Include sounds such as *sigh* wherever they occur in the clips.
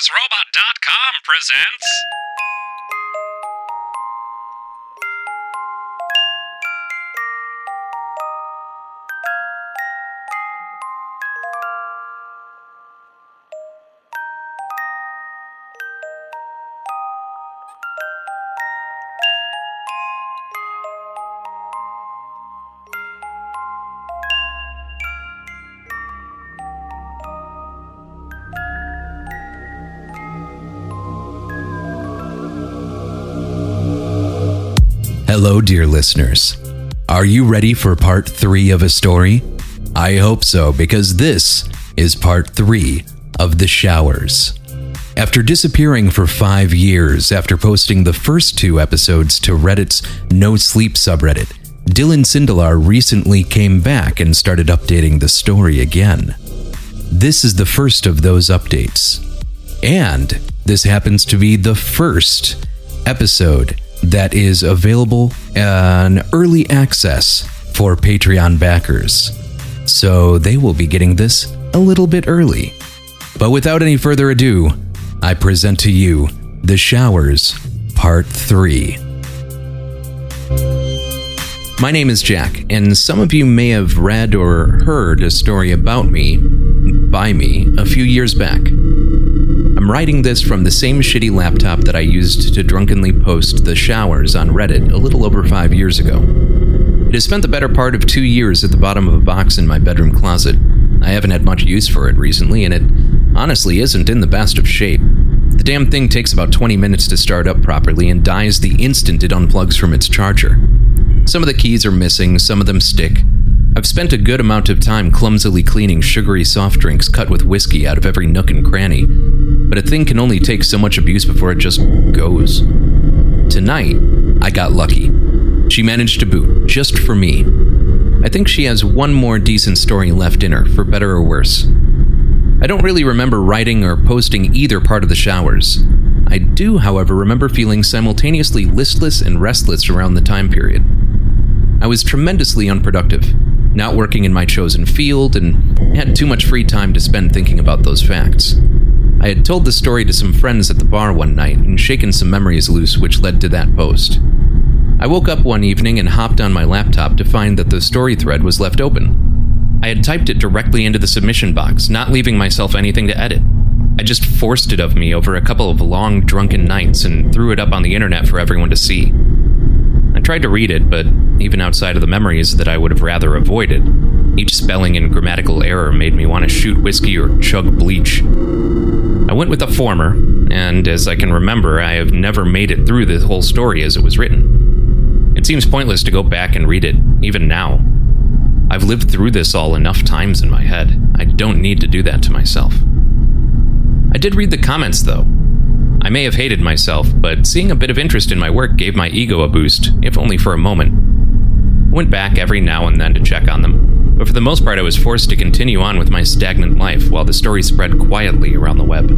TheSuspiciousRobot.com presents. Dear listeners. Are you ready for part three of a story? I hope so, because this is part three of The Showers. After disappearing for five years after posting the first two episodes to Reddit's No Sleep subreddit, Dylan Sindelar recently came back and started updating the story again. This is the first of those updates. And this happens to be the first episode that is available uh, on early access for Patreon backers. So they will be getting this a little bit early. But without any further ado, I present to you The Showers Part 3. My name is Jack, and some of you may have read or heard a story about me, by me, a few years back. Writing this from the same shitty laptop that I used to drunkenly post the showers on Reddit a little over five years ago. It has spent the better part of two years at the bottom of a box in my bedroom closet. I haven't had much use for it recently, and it honestly isn't in the best of shape. The damn thing takes about 20 minutes to start up properly and dies the instant it unplugs from its charger. Some of the keys are missing, some of them stick. I've spent a good amount of time clumsily cleaning sugary soft drinks cut with whiskey out of every nook and cranny, but a thing can only take so much abuse before it just goes. Tonight, I got lucky. She managed to boot, just for me. I think she has one more decent story left in her, for better or worse. I don't really remember writing or posting either part of the showers. I do, however, remember feeling simultaneously listless and restless around the time period. I was tremendously unproductive, not working in my chosen field, and had too much free time to spend thinking about those facts. I had told the story to some friends at the bar one night and shaken some memories loose, which led to that post. I woke up one evening and hopped on my laptop to find that the story thread was left open. I had typed it directly into the submission box, not leaving myself anything to edit. I just forced it of me over a couple of long, drunken nights and threw it up on the internet for everyone to see. I tried to read it, but even outside of the memories that I would have rather avoided, each spelling and grammatical error made me want to shoot whiskey or chug bleach. I went with the former, and as I can remember, I have never made it through the whole story as it was written. It seems pointless to go back and read it, even now. I've lived through this all enough times in my head. I don't need to do that to myself. I did read the comments, though. I may have hated myself, but seeing a bit of interest in my work gave my ego a boost, if only for a moment. I went back every now and then to check on them, but for the most part, I was forced to continue on with my stagnant life while the story spread quietly around the web.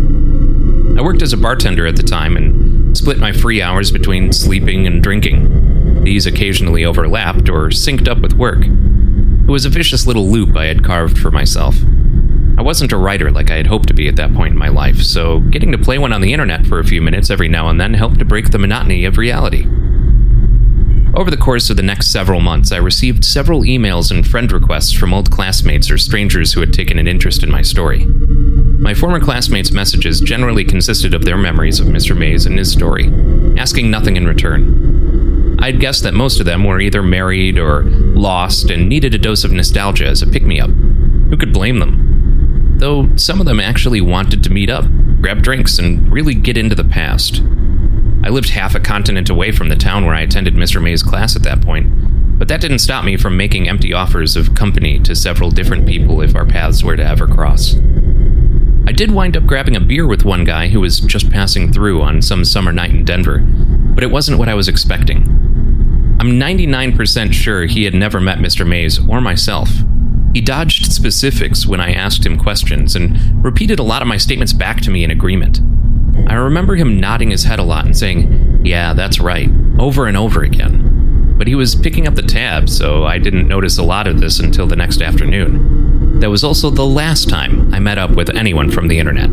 I worked as a bartender at the time and split my free hours between sleeping and drinking. These occasionally overlapped or synced up with work. It was a vicious little loop I had carved for myself. I wasn't a writer like I had hoped to be at that point in my life, so getting to play one on the internet for a few minutes every now and then helped to break the monotony of reality. Over the course of the next several months, I received several emails and friend requests from old classmates or strangers who had taken an interest in my story. My former classmates' messages generally consisted of their memories of Mr. Mays and his story, asking nothing in return. I'd guess that most of them were either married or lost and needed a dose of nostalgia as a pick me up. Who could blame them? Though some of them actually wanted to meet up, grab drinks, and really get into the past. I lived half a continent away from the town where I attended Mr. May's class at that point, but that didn't stop me from making empty offers of company to several different people if our paths were to ever cross. I did wind up grabbing a beer with one guy who was just passing through on some summer night in Denver, but it wasn't what I was expecting. I'm 99% sure he had never met Mr. Mays or myself. He dodged specifics when I asked him questions and repeated a lot of my statements back to me in agreement. I remember him nodding his head a lot and saying, Yeah, that's right, over and over again. But he was picking up the tab, so I didn't notice a lot of this until the next afternoon. That was also the last time I met up with anyone from the internet.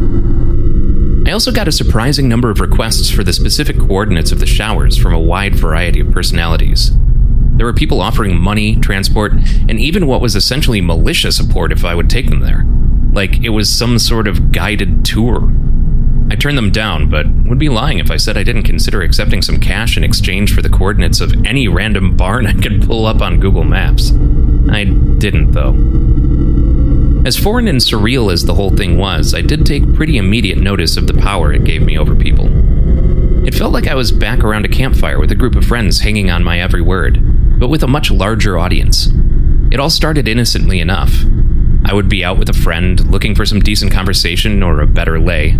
I also got a surprising number of requests for the specific coordinates of the showers from a wide variety of personalities. There were people offering money, transport, and even what was essentially militia support if I would take them there. Like it was some sort of guided tour. I turned them down, but would be lying if I said I didn't consider accepting some cash in exchange for the coordinates of any random *laughs* barn I could pull up on Google Maps. I didn't, though. As foreign and surreal as the whole thing was, I did take pretty immediate notice of the power it gave me over people. It felt like I was back around a campfire with a group of friends hanging on my every word, but with a much larger audience. It all started innocently enough. I would be out with a friend looking for some decent conversation or a better lay.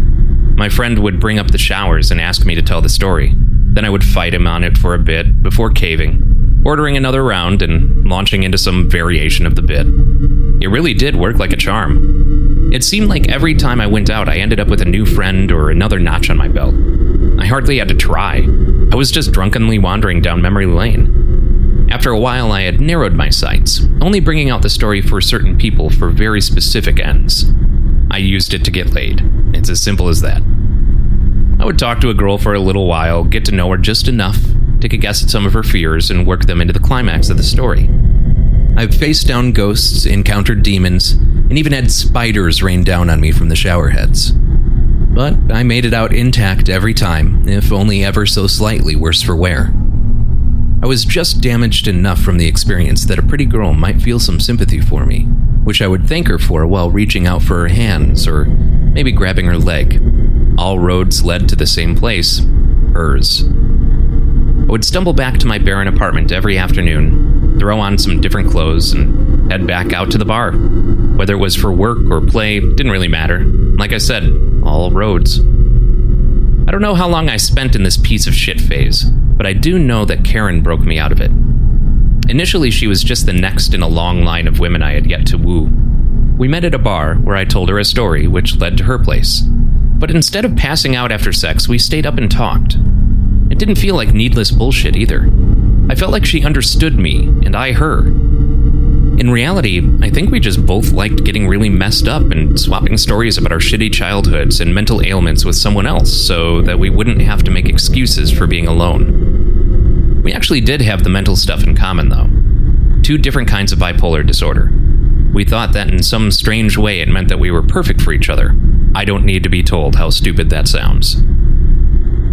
My friend would bring up the showers and ask me to tell the story. Then I would fight him on it for a bit before caving, ordering another round and launching into some variation of the bit. It really did work like a charm. It seemed like every time I went out, I ended up with a new friend or another notch on my belt. I hardly had to try. I was just drunkenly wandering down memory lane. After a while, I had narrowed my sights, only bringing out the story for certain people for very specific ends. I used it to get laid. It's as simple as that. I would talk to a girl for a little while, get to know her just enough, take a guess at some of her fears, and work them into the climax of the story. I've faced down ghosts, encountered demons, and even had spiders rain down on me from the shower heads. But I made it out intact every time, if only ever so slightly worse for wear. I was just damaged enough from the experience that a pretty girl might feel some sympathy for me, which I would thank her for while reaching out for her hands or maybe grabbing her leg. All roads led to the same place hers. I would stumble back to my barren apartment every afternoon, throw on some different clothes, and head back out to the bar. Whether it was for work or play, didn't really matter. Like I said, all roads. I don't know how long I spent in this piece of shit phase, but I do know that Karen broke me out of it. Initially, she was just the next in a long line of women I had yet to woo. We met at a bar where I told her a story which led to her place. But instead of passing out after sex, we stayed up and talked. It didn't feel like needless bullshit either. I felt like she understood me, and I her. In reality, I think we just both liked getting really messed up and swapping stories about our shitty childhoods and mental ailments with someone else so that we wouldn't have to make excuses for being alone. We actually did have the mental stuff in common, though two different kinds of bipolar disorder. We thought that in some strange way it meant that we were perfect for each other. I don't need to be told how stupid that sounds.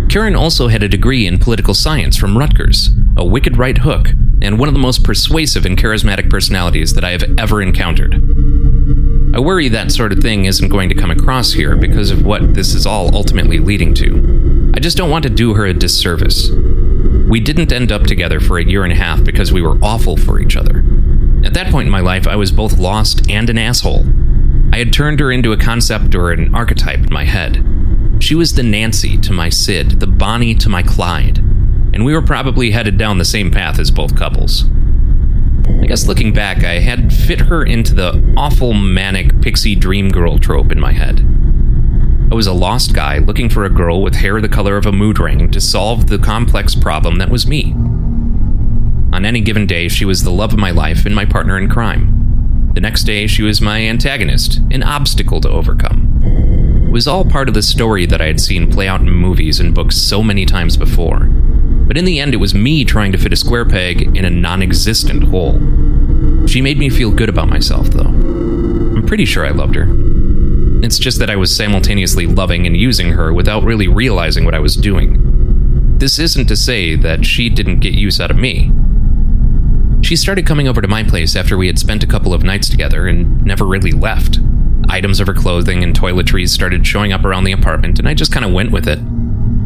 Karen also had a degree in political science from Rutgers, a wicked right hook, and one of the most persuasive and charismatic personalities that I have ever encountered. I worry that sort of thing isn't going to come across here because of what this is all ultimately leading to. I just don't want to do her a disservice. We didn't end up together for a year and a half because we were awful for each other. At that point in my life, I was both lost and an asshole. I had turned her into a concept or an archetype in my head. She was the Nancy to my Sid, the Bonnie to my Clyde, and we were probably headed down the same path as both couples. I guess looking back, I had fit her into the awful manic pixie dream girl trope in my head. I was a lost guy looking for a girl with hair the color of a mood ring to solve the complex problem that was me. On any given day, she was the love of my life and my partner in crime. The next day, she was my antagonist, an obstacle to overcome It was all part of the story that I had seen play out in movies and books so many times before. But in the end, it was me trying to fit a square peg in a non existent hole. She made me feel good about myself, though. I'm pretty sure I loved her. It's just that I was simultaneously loving and using her without really realizing what I was doing. This isn't to say that she didn't get use out of me. She started coming over to my place after we had spent a couple of nights together and never really left. Items of her clothing and toiletries started showing up around the apartment, and I just kind of went with it.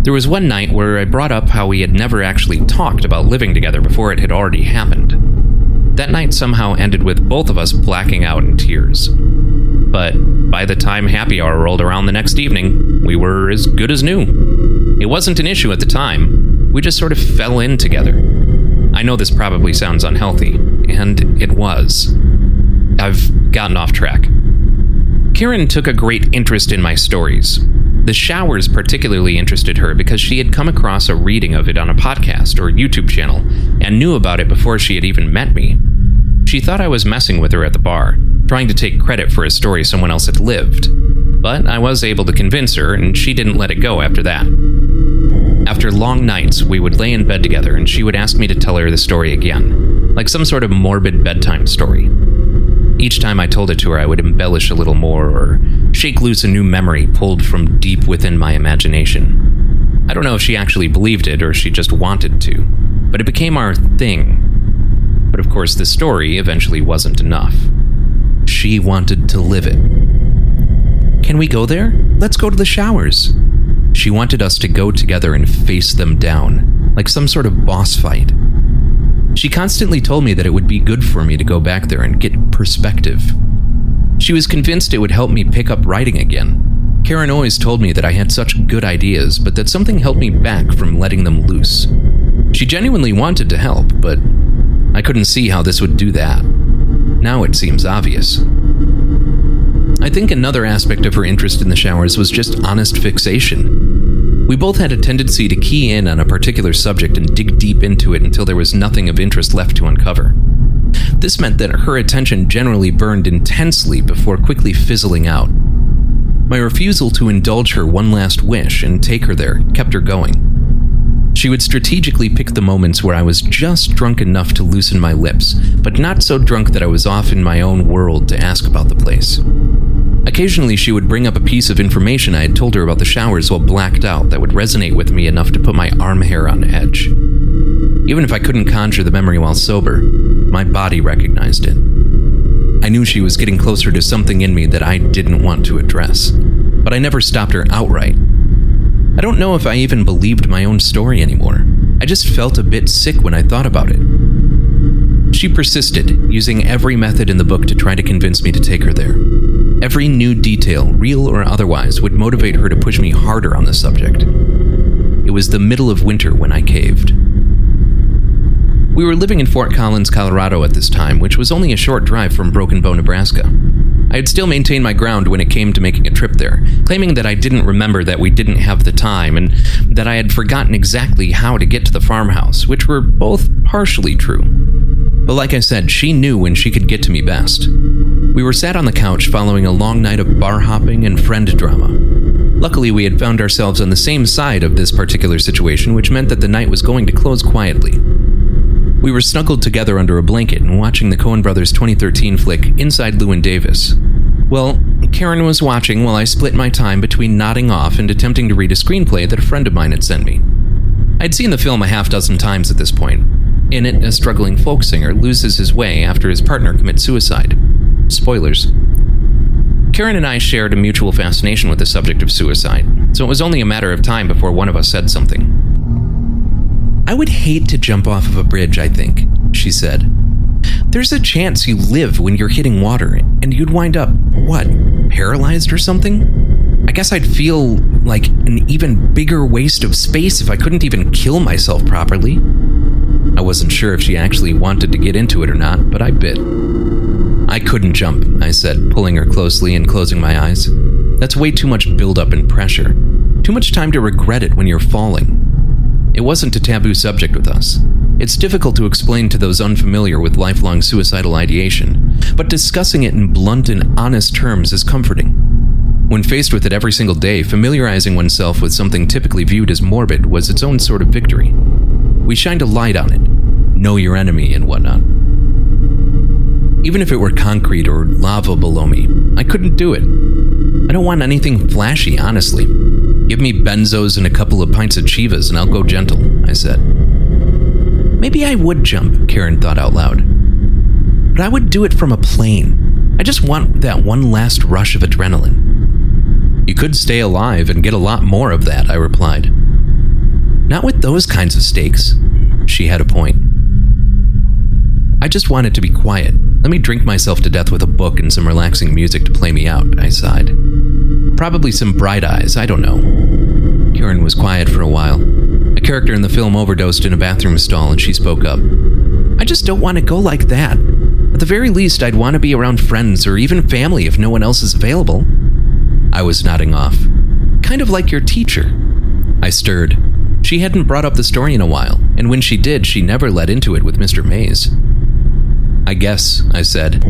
There was one night where I brought up how we had never actually talked about living together before it had already happened. That night somehow ended with both of us blacking out in tears. But by the time happy hour rolled around the next evening, we were as good as new. It wasn't an issue at the time, we just sort of fell in together. I know this probably sounds unhealthy, and it was. I've gotten off track. Karen took a great interest in my stories. The showers particularly interested her because she had come across a reading of it on a podcast or YouTube channel and knew about it before she had even met me. She thought I was messing with her at the bar, trying to take credit for a story someone else had lived. But I was able to convince her, and she didn't let it go after that. After long nights, we would lay in bed together, and she would ask me to tell her the story again, like some sort of morbid bedtime story. Each time I told it to her, I would embellish a little more or shake loose a new memory pulled from deep within my imagination. I don't know if she actually believed it or she just wanted to, but it became our thing. But of course, the story eventually wasn't enough. She wanted to live it. Can we go there? Let's go to the showers. She wanted us to go together and face them down, like some sort of boss fight. She constantly told me that it would be good for me to go back there and get perspective. She was convinced it would help me pick up writing again. Karen always told me that I had such good ideas, but that something held me back from letting them loose. She genuinely wanted to help, but I couldn't see how this would do that. Now it seems obvious. I think another aspect of her interest in the showers was just honest fixation. We both had a tendency to key in on a particular subject and dig deep into it until there was nothing of interest left to uncover. This meant that her attention generally burned intensely before quickly fizzling out. My refusal to indulge her one last wish and take her there kept her going. She would strategically pick the moments where I was just drunk enough to loosen my lips, but not so drunk that I was off in my own world to ask about the place. Occasionally, she would bring up a piece of information I had told her about the showers while blacked out that would resonate with me enough to put my arm hair on edge. Even if I couldn't conjure the memory while sober, my body recognized it. I knew she was getting closer to something in me that I didn't want to address, but I never stopped her outright. I don't know if I even believed my own story anymore. I just felt a bit sick when I thought about it. She persisted, using every method in the book to try to convince me to take her there. Every new detail, real or otherwise, would motivate her to push me harder on the subject. It was the middle of winter when I caved. We were living in Fort Collins, Colorado at this time, which was only a short drive from Broken Bow, Nebraska. I had still maintained my ground when it came to making a trip there, claiming that I didn't remember that we didn't have the time and that I had forgotten exactly how to get to the farmhouse, which were both partially true. But like I said, she knew when she could get to me best. We were sat on the couch following a long night of bar hopping and friend drama. Luckily, we had found ourselves on the same side of this particular situation, which meant that the night was going to close quietly. We were snuggled together under a blanket and watching the Coen brothers' 2013 flick Inside Llewyn Davis. Well, Karen was watching while I split my time between nodding off and attempting to read a screenplay that a friend of mine had sent me. I'd seen the film a half dozen times at this point. In it, a struggling folk singer loses his way after his partner commits suicide. Spoilers. Karen and I shared a mutual fascination with the subject of suicide, so it was only a matter of time before one of us said something. I would hate to jump off of a bridge, I think, she said. There's a chance you live when you're hitting water, and you'd wind up, what, paralyzed or something? I guess I'd feel like an even bigger waste of space if I couldn't even kill myself properly. I wasn't sure if she actually wanted to get into it or not, but I bit. I couldn't jump, I said, pulling her closely and closing my eyes. That's way too much buildup and pressure. Too much time to regret it when you're falling. It wasn't a taboo subject with us. It's difficult to explain to those unfamiliar with lifelong suicidal ideation, but discussing it in blunt and honest terms is comforting. When faced with it every single day, familiarizing oneself with something typically viewed as morbid was its own sort of victory. We shined a light on it, know your enemy and whatnot. Even if it were concrete or lava below me, I couldn't do it. I don't want anything flashy, honestly. Give me benzos and a couple of pints of chivas and I'll go gentle, I said. Maybe I would jump, Karen thought out loud. But I would do it from a plane. I just want that one last rush of adrenaline. You could stay alive and get a lot more of that, I replied. Not with those kinds of stakes. She had a point. I just wanted to be quiet. Let me drink myself to death with a book and some relaxing music to play me out, I sighed. Probably some bright eyes, I don't know. Karen was quiet for a while. A character in the film overdosed in a bathroom stall and she spoke up. I just don't want to go like that. At the very least, I'd want to be around friends or even family if no one else is available. I was nodding off. Kind of like your teacher. I stirred. She hadn't brought up the story in a while, and when she did, she never led into it with Mr. Mays. I guess, I said.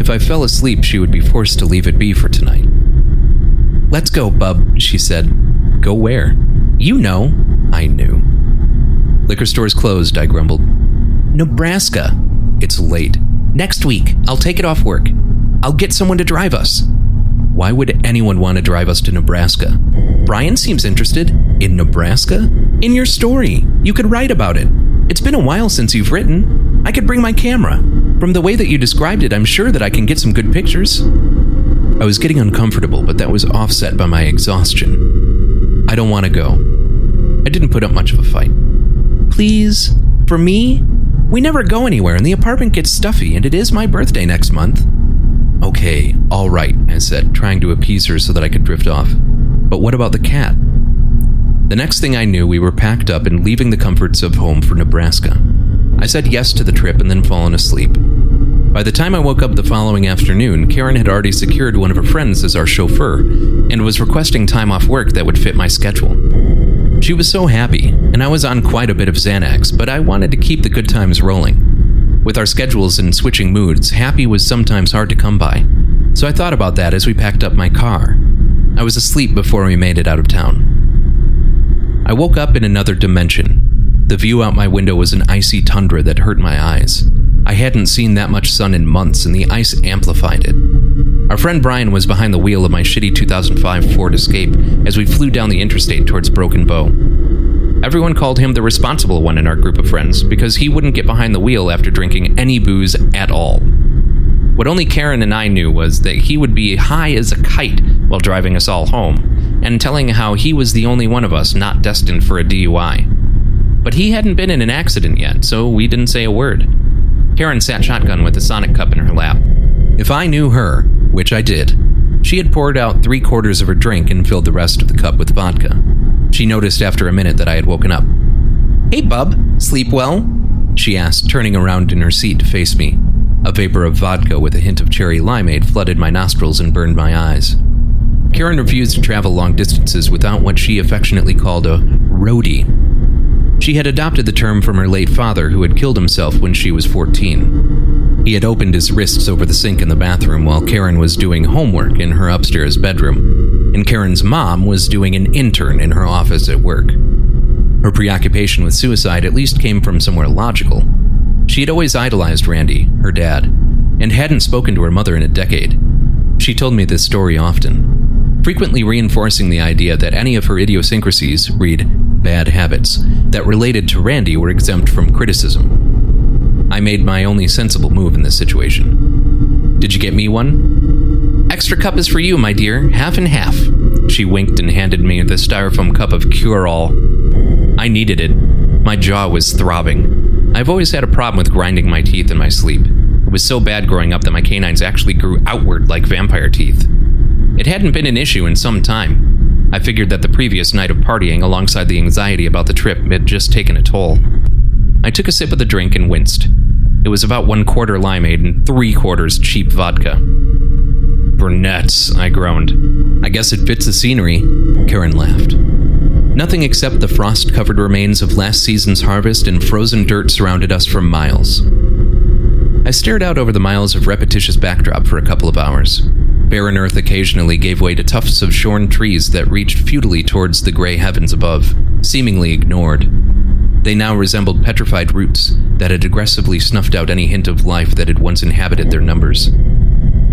If I fell asleep, she would be forced to leave it be for tonight. Let's go, bub, she said. Go where? You know. I knew. Liquor store's closed, I grumbled. Nebraska. It's late. Next week. I'll take it off work. I'll get someone to drive us. Why would anyone want to drive us to Nebraska? Brian seems interested. In Nebraska? In your story. You could write about it. It's been a while since you've written. I could bring my camera. From the way that you described it, I'm sure that I can get some good pictures. I was getting uncomfortable, but that was offset by my exhaustion. I don't want to go. I didn't put up much of a fight. Please? For me? We never go anywhere, and the apartment gets stuffy, and it is my birthday next month. Okay, all right, I said, trying to appease her so that I could drift off. But what about the cat? The next thing I knew, we were packed up and leaving the comforts of home for Nebraska. I said yes to the trip and then fallen asleep. By the time I woke up the following afternoon, Karen had already secured one of her friends as our chauffeur and was requesting time off work that would fit my schedule. She was so happy, and I was on quite a bit of Xanax, but I wanted to keep the good times rolling. With our schedules and switching moods, happy was sometimes hard to come by, so I thought about that as we packed up my car. I was asleep before we made it out of town. I woke up in another dimension. The view out my window was an icy tundra that hurt my eyes. I hadn't seen that much sun in months, and the ice amplified it. Our friend Brian was behind the wheel of my shitty 2005 Ford Escape as we flew down the interstate towards Broken Bow. Everyone called him the responsible one in our group of friends because he wouldn't get behind the wheel after drinking any booze at all. What only Karen and I knew was that he would be high as a kite while driving us all home, and telling how he was the only one of us not destined for a DUI. But he hadn't been in an accident yet, so we didn't say a word. Karen sat shotgun with a Sonic cup in her lap. If I knew her, which I did, she had poured out three quarters of her drink and filled the rest of the cup with vodka. She noticed after a minute that I had woken up. Hey, bub, sleep well? She asked, turning around in her seat to face me. A vapor of vodka with a hint of cherry limeade flooded my nostrils and burned my eyes. Karen refused to travel long distances without what she affectionately called a roadie. She had adopted the term from her late father, who had killed himself when she was 14. He had opened his wrists over the sink in the bathroom while Karen was doing homework in her upstairs bedroom, and Karen's mom was doing an intern in her office at work. Her preoccupation with suicide at least came from somewhere logical. She had always idolized Randy, her dad, and hadn't spoken to her mother in a decade. She told me this story often, frequently reinforcing the idea that any of her idiosyncrasies, read bad habits, that related to Randy were exempt from criticism. I made my only sensible move in this situation. Did you get me one? Extra cup is for you, my dear, half and half. She winked and handed me the styrofoam cup of Cure All. I needed it. My jaw was throbbing. I've always had a problem with grinding my teeth in my sleep. It was so bad growing up that my canines actually grew outward like vampire teeth. It hadn't been an issue in some time. I figured that the previous night of partying, alongside the anxiety about the trip, had just taken a toll. I took a sip of the drink and winced. It was about one quarter limeade and three quarters cheap vodka. Burnett's, I groaned. I guess it fits the scenery. Karen laughed. Nothing except the frost covered remains of last season's harvest and frozen dirt surrounded us for miles. I stared out over the miles of repetitious backdrop for a couple of hours. Barren earth occasionally gave way to tufts of shorn trees that reached futilely towards the gray heavens above, seemingly ignored. They now resembled petrified roots that had aggressively snuffed out any hint of life that had once inhabited their numbers.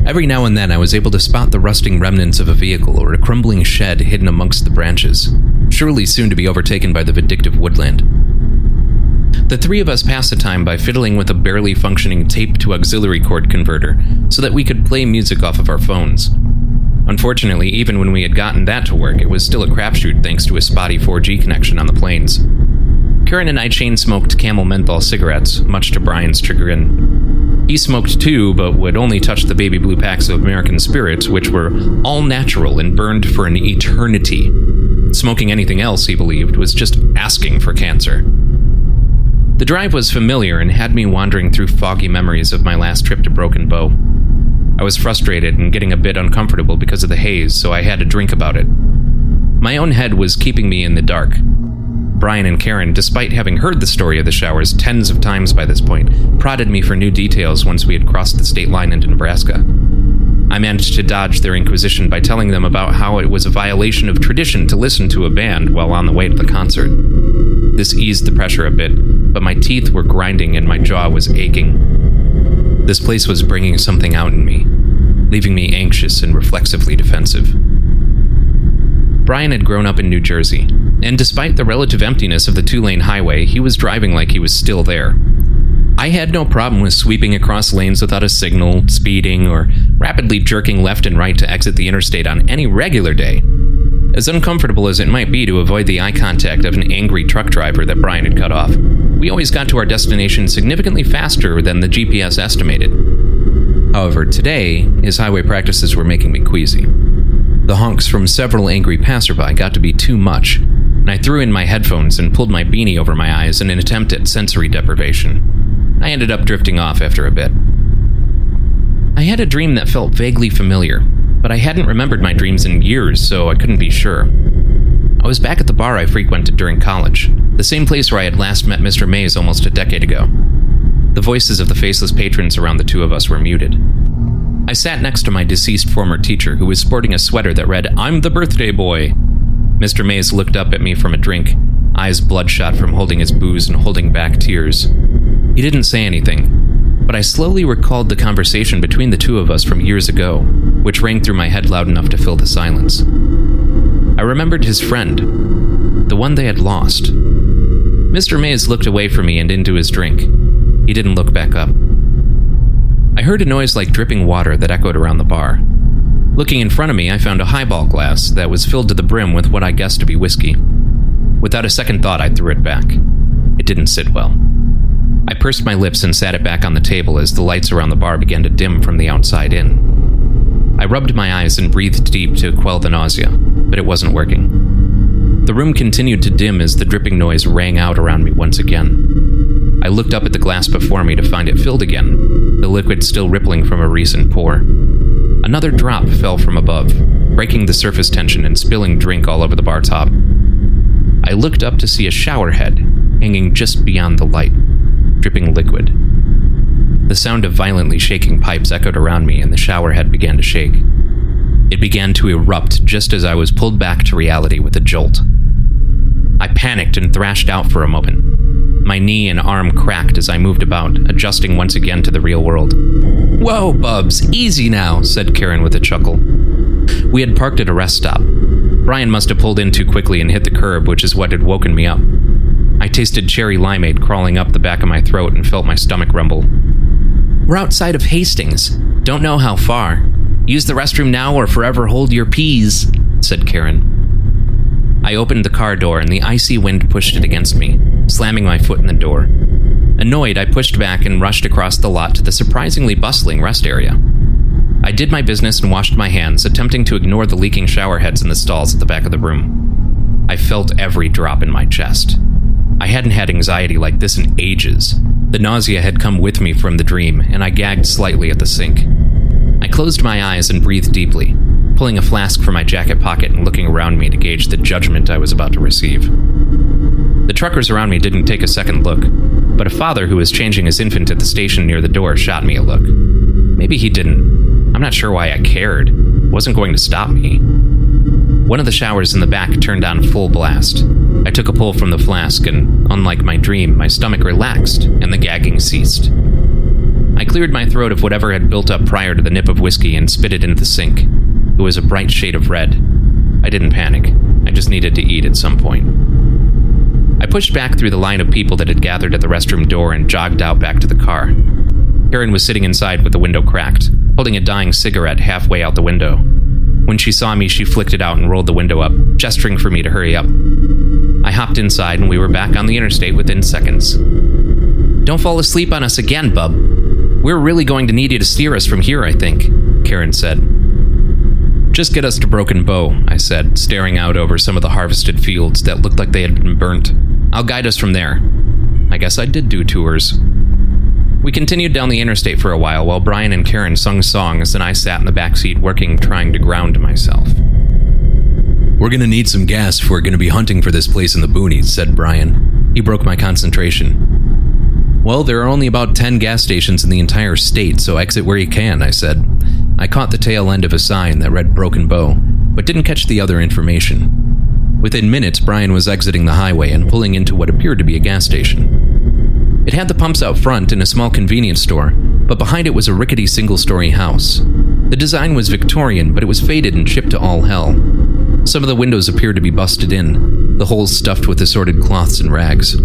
Every now and then I was able to spot the rusting remnants of a vehicle or a crumbling shed hidden amongst the branches, surely soon to be overtaken by the vindictive woodland. The three of us passed the time by fiddling with a barely functioning tape to auxiliary cord converter so that we could play music off of our phones. Unfortunately, even when we had gotten that to work, it was still a crapshoot thanks to a spotty 4G connection on the plains. Karen and I chain smoked camel menthol cigarettes, much to Brian's chagrin. He smoked too, but would only touch the baby blue packs of American spirits, which were all natural and burned for an eternity. Smoking anything else, he believed, was just asking for cancer. The drive was familiar and had me wandering through foggy memories of my last trip to Broken Bow. I was frustrated and getting a bit uncomfortable because of the haze, so I had to drink about it. My own head was keeping me in the dark. Brian and Karen, despite having heard the story of the showers tens of times by this point, prodded me for new details once we had crossed the state line into Nebraska. I managed to dodge their inquisition by telling them about how it was a violation of tradition to listen to a band while on the way to the concert. This eased the pressure a bit, but my teeth were grinding and my jaw was aching. This place was bringing something out in me, leaving me anxious and reflexively defensive. Brian had grown up in New Jersey, and despite the relative emptiness of the two lane highway, he was driving like he was still there. I had no problem with sweeping across lanes without a signal, speeding, or rapidly jerking left and right to exit the interstate on any regular day. As uncomfortable as it might be to avoid the eye contact of an angry truck driver that Brian had cut off, we always got to our destination significantly faster than the GPS estimated. However, today, his highway practices were making me queasy. The honks from several angry passerby got to be too much, and I threw in my headphones and pulled my beanie over my eyes in an attempt at sensory deprivation. I ended up drifting off after a bit. I had a dream that felt vaguely familiar, but I hadn't remembered my dreams in years, so I couldn't be sure. I was back at the bar I frequented during college, the same place where I had last met Mr. Mays almost a decade ago. The voices of the faceless patrons around the two of us were muted. I sat next to my deceased former teacher, who was sporting a sweater that read, I'm the birthday boy. Mr. Mays looked up at me from a drink, eyes bloodshot from holding his booze and holding back tears. He didn't say anything, but I slowly recalled the conversation between the two of us from years ago, which rang through my head loud enough to fill the silence. I remembered his friend, the one they had lost. Mr. Mays looked away from me and into his drink. He didn't look back up. I heard a noise like dripping water that echoed around the bar. Looking in front of me, I found a highball glass that was filled to the brim with what I guessed to be whiskey. Without a second thought, I threw it back. It didn't sit well. I pursed my lips and sat it back on the table as the lights around the bar began to dim from the outside in. I rubbed my eyes and breathed deep to quell the nausea, but it wasn't working. The room continued to dim as the dripping noise rang out around me once again. I looked up at the glass before me to find it filled again, the liquid still rippling from a recent pour. Another drop fell from above, breaking the surface tension and spilling drink all over the bar top. I looked up to see a shower head hanging just beyond the light, dripping liquid. The sound of violently shaking pipes echoed around me, and the shower head began to shake. It began to erupt just as I was pulled back to reality with a jolt. I panicked and thrashed out for a moment. My knee and arm cracked as I moved about, adjusting once again to the real world. Whoa, Bubs, easy now, said Karen with a chuckle. We had parked at a rest stop. Brian must have pulled in too quickly and hit the curb, which is what had woken me up. I tasted cherry limeade crawling up the back of my throat and felt my stomach rumble. We're outside of Hastings. Don't know how far. Use the restroom now or forever hold your peas, said Karen. I opened the car door and the icy wind pushed it against me, slamming my foot in the door. Annoyed, I pushed back and rushed across the lot to the surprisingly bustling rest area. I did my business and washed my hands, attempting to ignore the leaking shower heads in the stalls at the back of the room. I felt every drop in my chest. I hadn't had anxiety like this in ages. The nausea had come with me from the dream, and I gagged slightly at the sink. I closed my eyes and breathed deeply, pulling a flask from my jacket pocket and looking around me to gauge the judgment I was about to receive. The truckers around me didn't take a second look, but a father who was changing his infant at the station near the door shot me a look. Maybe he didn't. I'm not sure why I cared. It wasn't going to stop me. One of the showers in the back turned on full blast. I took a pull from the flask, and unlike my dream, my stomach relaxed and the gagging ceased. Cleared my throat of whatever had built up prior to the nip of whiskey and spit it into the sink. It was a bright shade of red. I didn't panic. I just needed to eat at some point. I pushed back through the line of people that had gathered at the restroom door and jogged out back to the car. Karen was sitting inside with the window cracked, holding a dying cigarette halfway out the window. When she saw me, she flicked it out and rolled the window up, gesturing for me to hurry up. I hopped inside and we were back on the interstate within seconds. Don't fall asleep on us again, bub. We're really going to need you to steer us from here, I think, Karen said. Just get us to Broken Bow, I said, staring out over some of the harvested fields that looked like they had been burnt. I'll guide us from there. I guess I did do tours. We continued down the interstate for a while while Brian and Karen sung songs and I sat in the back seat working trying to ground myself. We're gonna need some gas if we're gonna be hunting for this place in the boonies, said Brian. He broke my concentration. Well, there are only about 10 gas stations in the entire state, so exit where you can, I said. I caught the tail end of a sign that read Broken Bow, but didn't catch the other information. Within minutes, Brian was exiting the highway and pulling into what appeared to be a gas station. It had the pumps out front and a small convenience store, but behind it was a rickety single story house. The design was Victorian, but it was faded and chipped to all hell. Some of the windows appeared to be busted in, the holes stuffed with assorted cloths and rags.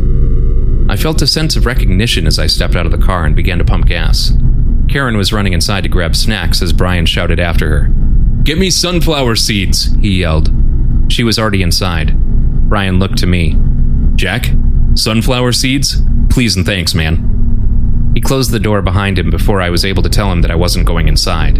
I felt a sense of recognition as I stepped out of the car and began to pump gas. Karen was running inside to grab snacks as Brian shouted after her. Get me sunflower seeds, he yelled. She was already inside. Brian looked to me. Jack? Sunflower seeds? Please and thanks, man. He closed the door behind him before I was able to tell him that I wasn't going inside.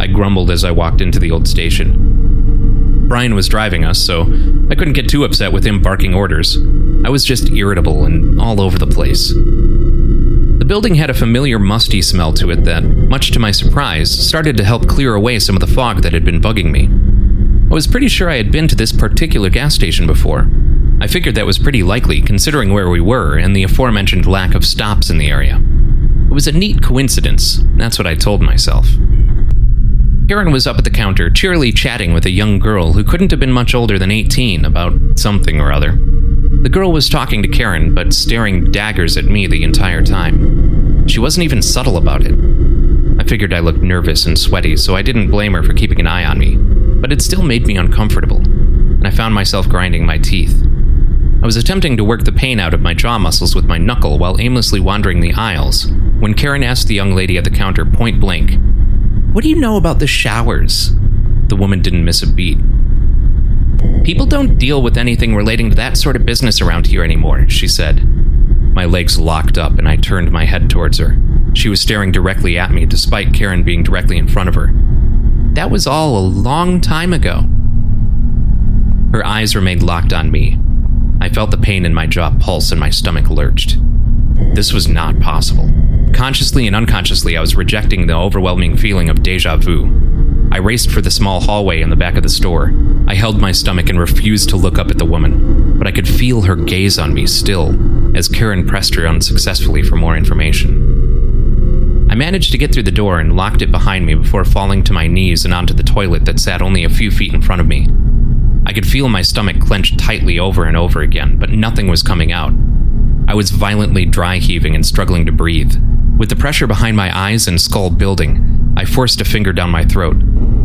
I grumbled as I walked into the old station. Brian was driving us, so I couldn't get too upset with him barking orders. I was just irritable and all over the place. The building had a familiar musty smell to it that, much to my surprise, started to help clear away some of the fog that had been bugging me. I was pretty sure I had been to this particular gas station before. I figured that was pretty likely, considering where we were and the aforementioned lack of stops in the area. It was a neat coincidence, that's what I told myself. Karen was up at the counter, cheerily chatting with a young girl who couldn't have been much older than 18 about something or other. The girl was talking to Karen, but staring daggers at me the entire time. She wasn't even subtle about it. I figured I looked nervous and sweaty, so I didn't blame her for keeping an eye on me, but it still made me uncomfortable, and I found myself grinding my teeth. I was attempting to work the pain out of my jaw muscles with my knuckle while aimlessly wandering the aisles when Karen asked the young lady at the counter point blank, What do you know about the showers? The woman didn't miss a beat. People don't deal with anything relating to that sort of business around here anymore, she said. My legs locked up and I turned my head towards her. She was staring directly at me, despite Karen being directly in front of her. That was all a long time ago. Her eyes remained locked on me. I felt the pain in my jaw pulse and my stomach lurched. This was not possible. Consciously and unconsciously, I was rejecting the overwhelming feeling of deja vu. I raced for the small hallway in the back of the store. I held my stomach and refused to look up at the woman, but I could feel her gaze on me still as Karen pressed her unsuccessfully for more information. I managed to get through the door and locked it behind me before falling to my knees and onto the toilet that sat only a few feet in front of me. I could feel my stomach clench tightly over and over again, but nothing was coming out. I was violently dry heaving and struggling to breathe. With the pressure behind my eyes and skull building, I forced a finger down my throat.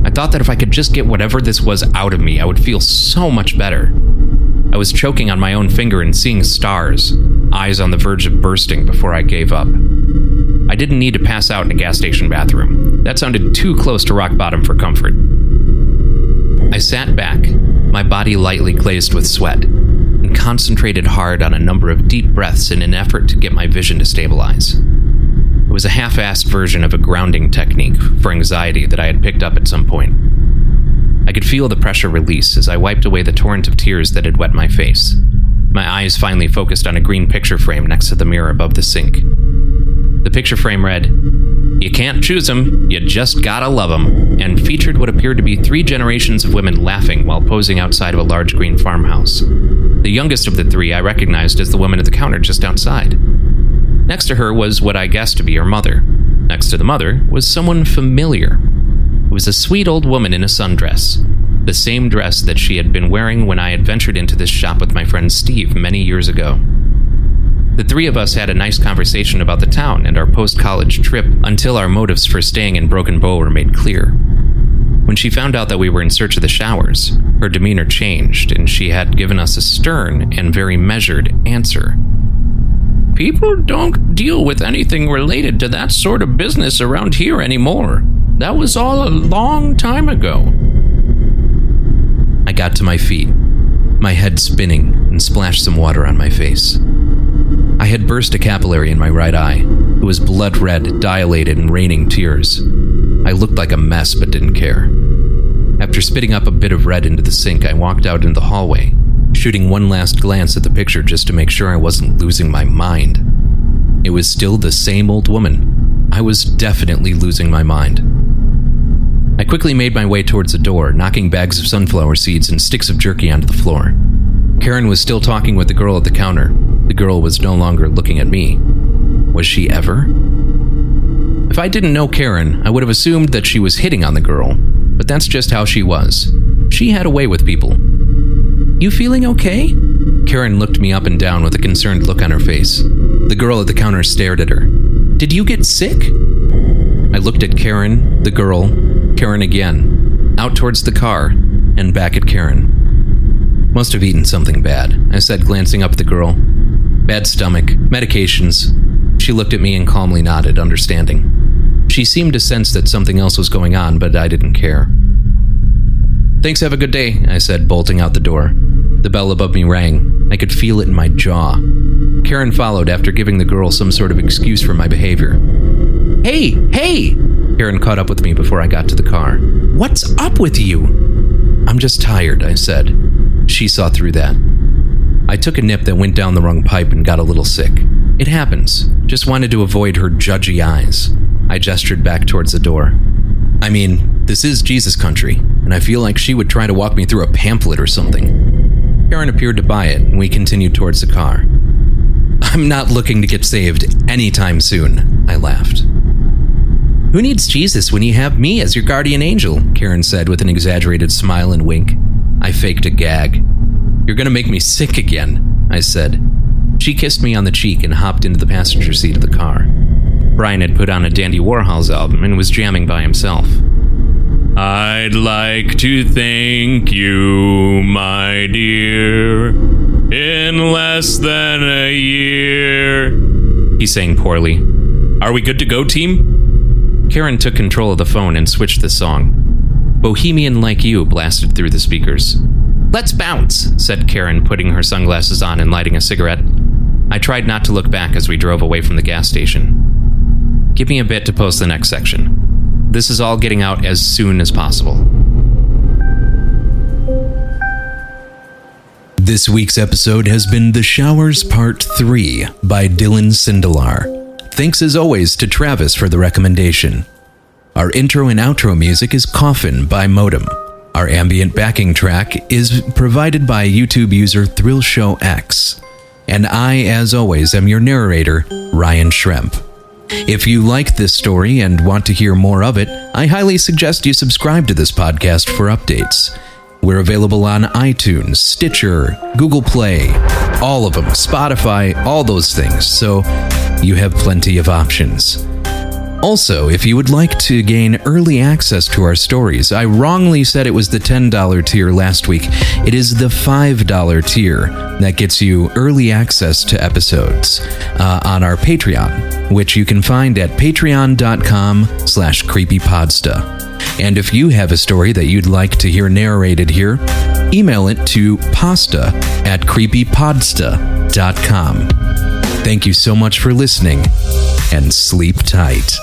I thought that if I could just get whatever this was out of me, I would feel so much better. I was choking on my own finger and seeing stars, eyes on the verge of bursting before I gave up. I didn't need to pass out in a gas station bathroom. That sounded too close to rock bottom for comfort. I sat back, my body lightly glazed with sweat, and concentrated hard on a number of deep breaths in an effort to get my vision to stabilize. It was a half assed version of a grounding technique for anxiety that I had picked up at some point. I could feel the pressure release as I wiped away the torrent of tears that had wet my face. My eyes finally focused on a green picture frame next to the mirror above the sink. The picture frame read, You can't choose 'em, you just gotta love 'em, and featured what appeared to be three generations of women laughing while posing outside of a large green farmhouse. The youngest of the three I recognized as the woman at the counter just outside. Next to her was what I guessed to be her mother. Next to the mother was someone familiar. It was a sweet old woman in a sundress, the same dress that she had been wearing when I had ventured into this shop with my friend Steve many years ago. The three of us had a nice conversation about the town and our post college trip until our motives for staying in Broken Bow were made clear. When she found out that we were in search of the showers, her demeanor changed and she had given us a stern and very measured answer People don't deal with anything related to that sort of business around here anymore. That was all a long time ago. I got to my feet, my head spinning, and splashed some water on my face. I had burst a capillary in my right eye. It was blood red, dilated, and raining tears. I looked like a mess but didn't care. After spitting up a bit of red into the sink, I walked out into the hallway shooting one last glance at the picture just to make sure I wasn't losing my mind. It was still the same old woman. I was definitely losing my mind. I quickly made my way towards the door, knocking bags of sunflower seeds and sticks of jerky onto the floor. Karen was still talking with the girl at the counter. The girl was no longer looking at me. Was she ever? If I didn't know Karen, I would have assumed that she was hitting on the girl, but that's just how she was. She had a way with people. You feeling okay? Karen looked me up and down with a concerned look on her face. The girl at the counter stared at her. Did you get sick? I looked at Karen, the girl, Karen again, out towards the car, and back at Karen. Must have eaten something bad, I said, glancing up at the girl. Bad stomach, medications. She looked at me and calmly nodded, understanding. She seemed to sense that something else was going on, but I didn't care. Thanks, have a good day, I said, bolting out the door. The bell above me rang. I could feel it in my jaw. Karen followed after giving the girl some sort of excuse for my behavior. Hey, hey! Karen caught up with me before I got to the car. What's up with you? I'm just tired, I said. She saw through that. I took a nip that went down the wrong pipe and got a little sick. It happens. Just wanted to avoid her judgy eyes. I gestured back towards the door. I mean, this is Jesus country, and I feel like she would try to walk me through a pamphlet or something. Karen appeared to buy it, and we continued towards the car. I'm not looking to get saved anytime soon, I laughed. Who needs Jesus when you have me as your guardian angel? Karen said with an exaggerated smile and wink. I faked a gag. You're gonna make me sick again, I said. She kissed me on the cheek and hopped into the passenger seat of the car. Brian had put on a Dandy Warhols album and was jamming by himself. I'd like to thank you, my dear, in less than a year. He sang poorly. Are we good to go, team? Karen took control of the phone and switched the song. Bohemian Like You blasted through the speakers. Let's bounce, said Karen, putting her sunglasses on and lighting a cigarette. I tried not to look back as we drove away from the gas station. Give me a bit to post the next section. This is all getting out as soon as possible. This week's episode has been The Showers Part 3 by Dylan Sindelar. Thanks as always to Travis for the recommendation. Our intro and outro music is Coffin by Modem. Our ambient backing track is provided by YouTube user ThrillShowX. And I, as always, am your narrator, Ryan Schremp. If you like this story and want to hear more of it, I highly suggest you subscribe to this podcast for updates. We're available on iTunes, Stitcher, Google Play, all of them, Spotify, all those things, so you have plenty of options. Also, if you would like to gain early access to our stories, I wrongly said it was the $10 tier last week. It is the $5 tier that gets you early access to episodes uh, on our Patreon, which you can find at patreon.com slash creepypodsta. And if you have a story that you'd like to hear narrated here, email it to pasta at creepypodsta.com. Thank you so much for listening and sleep tight.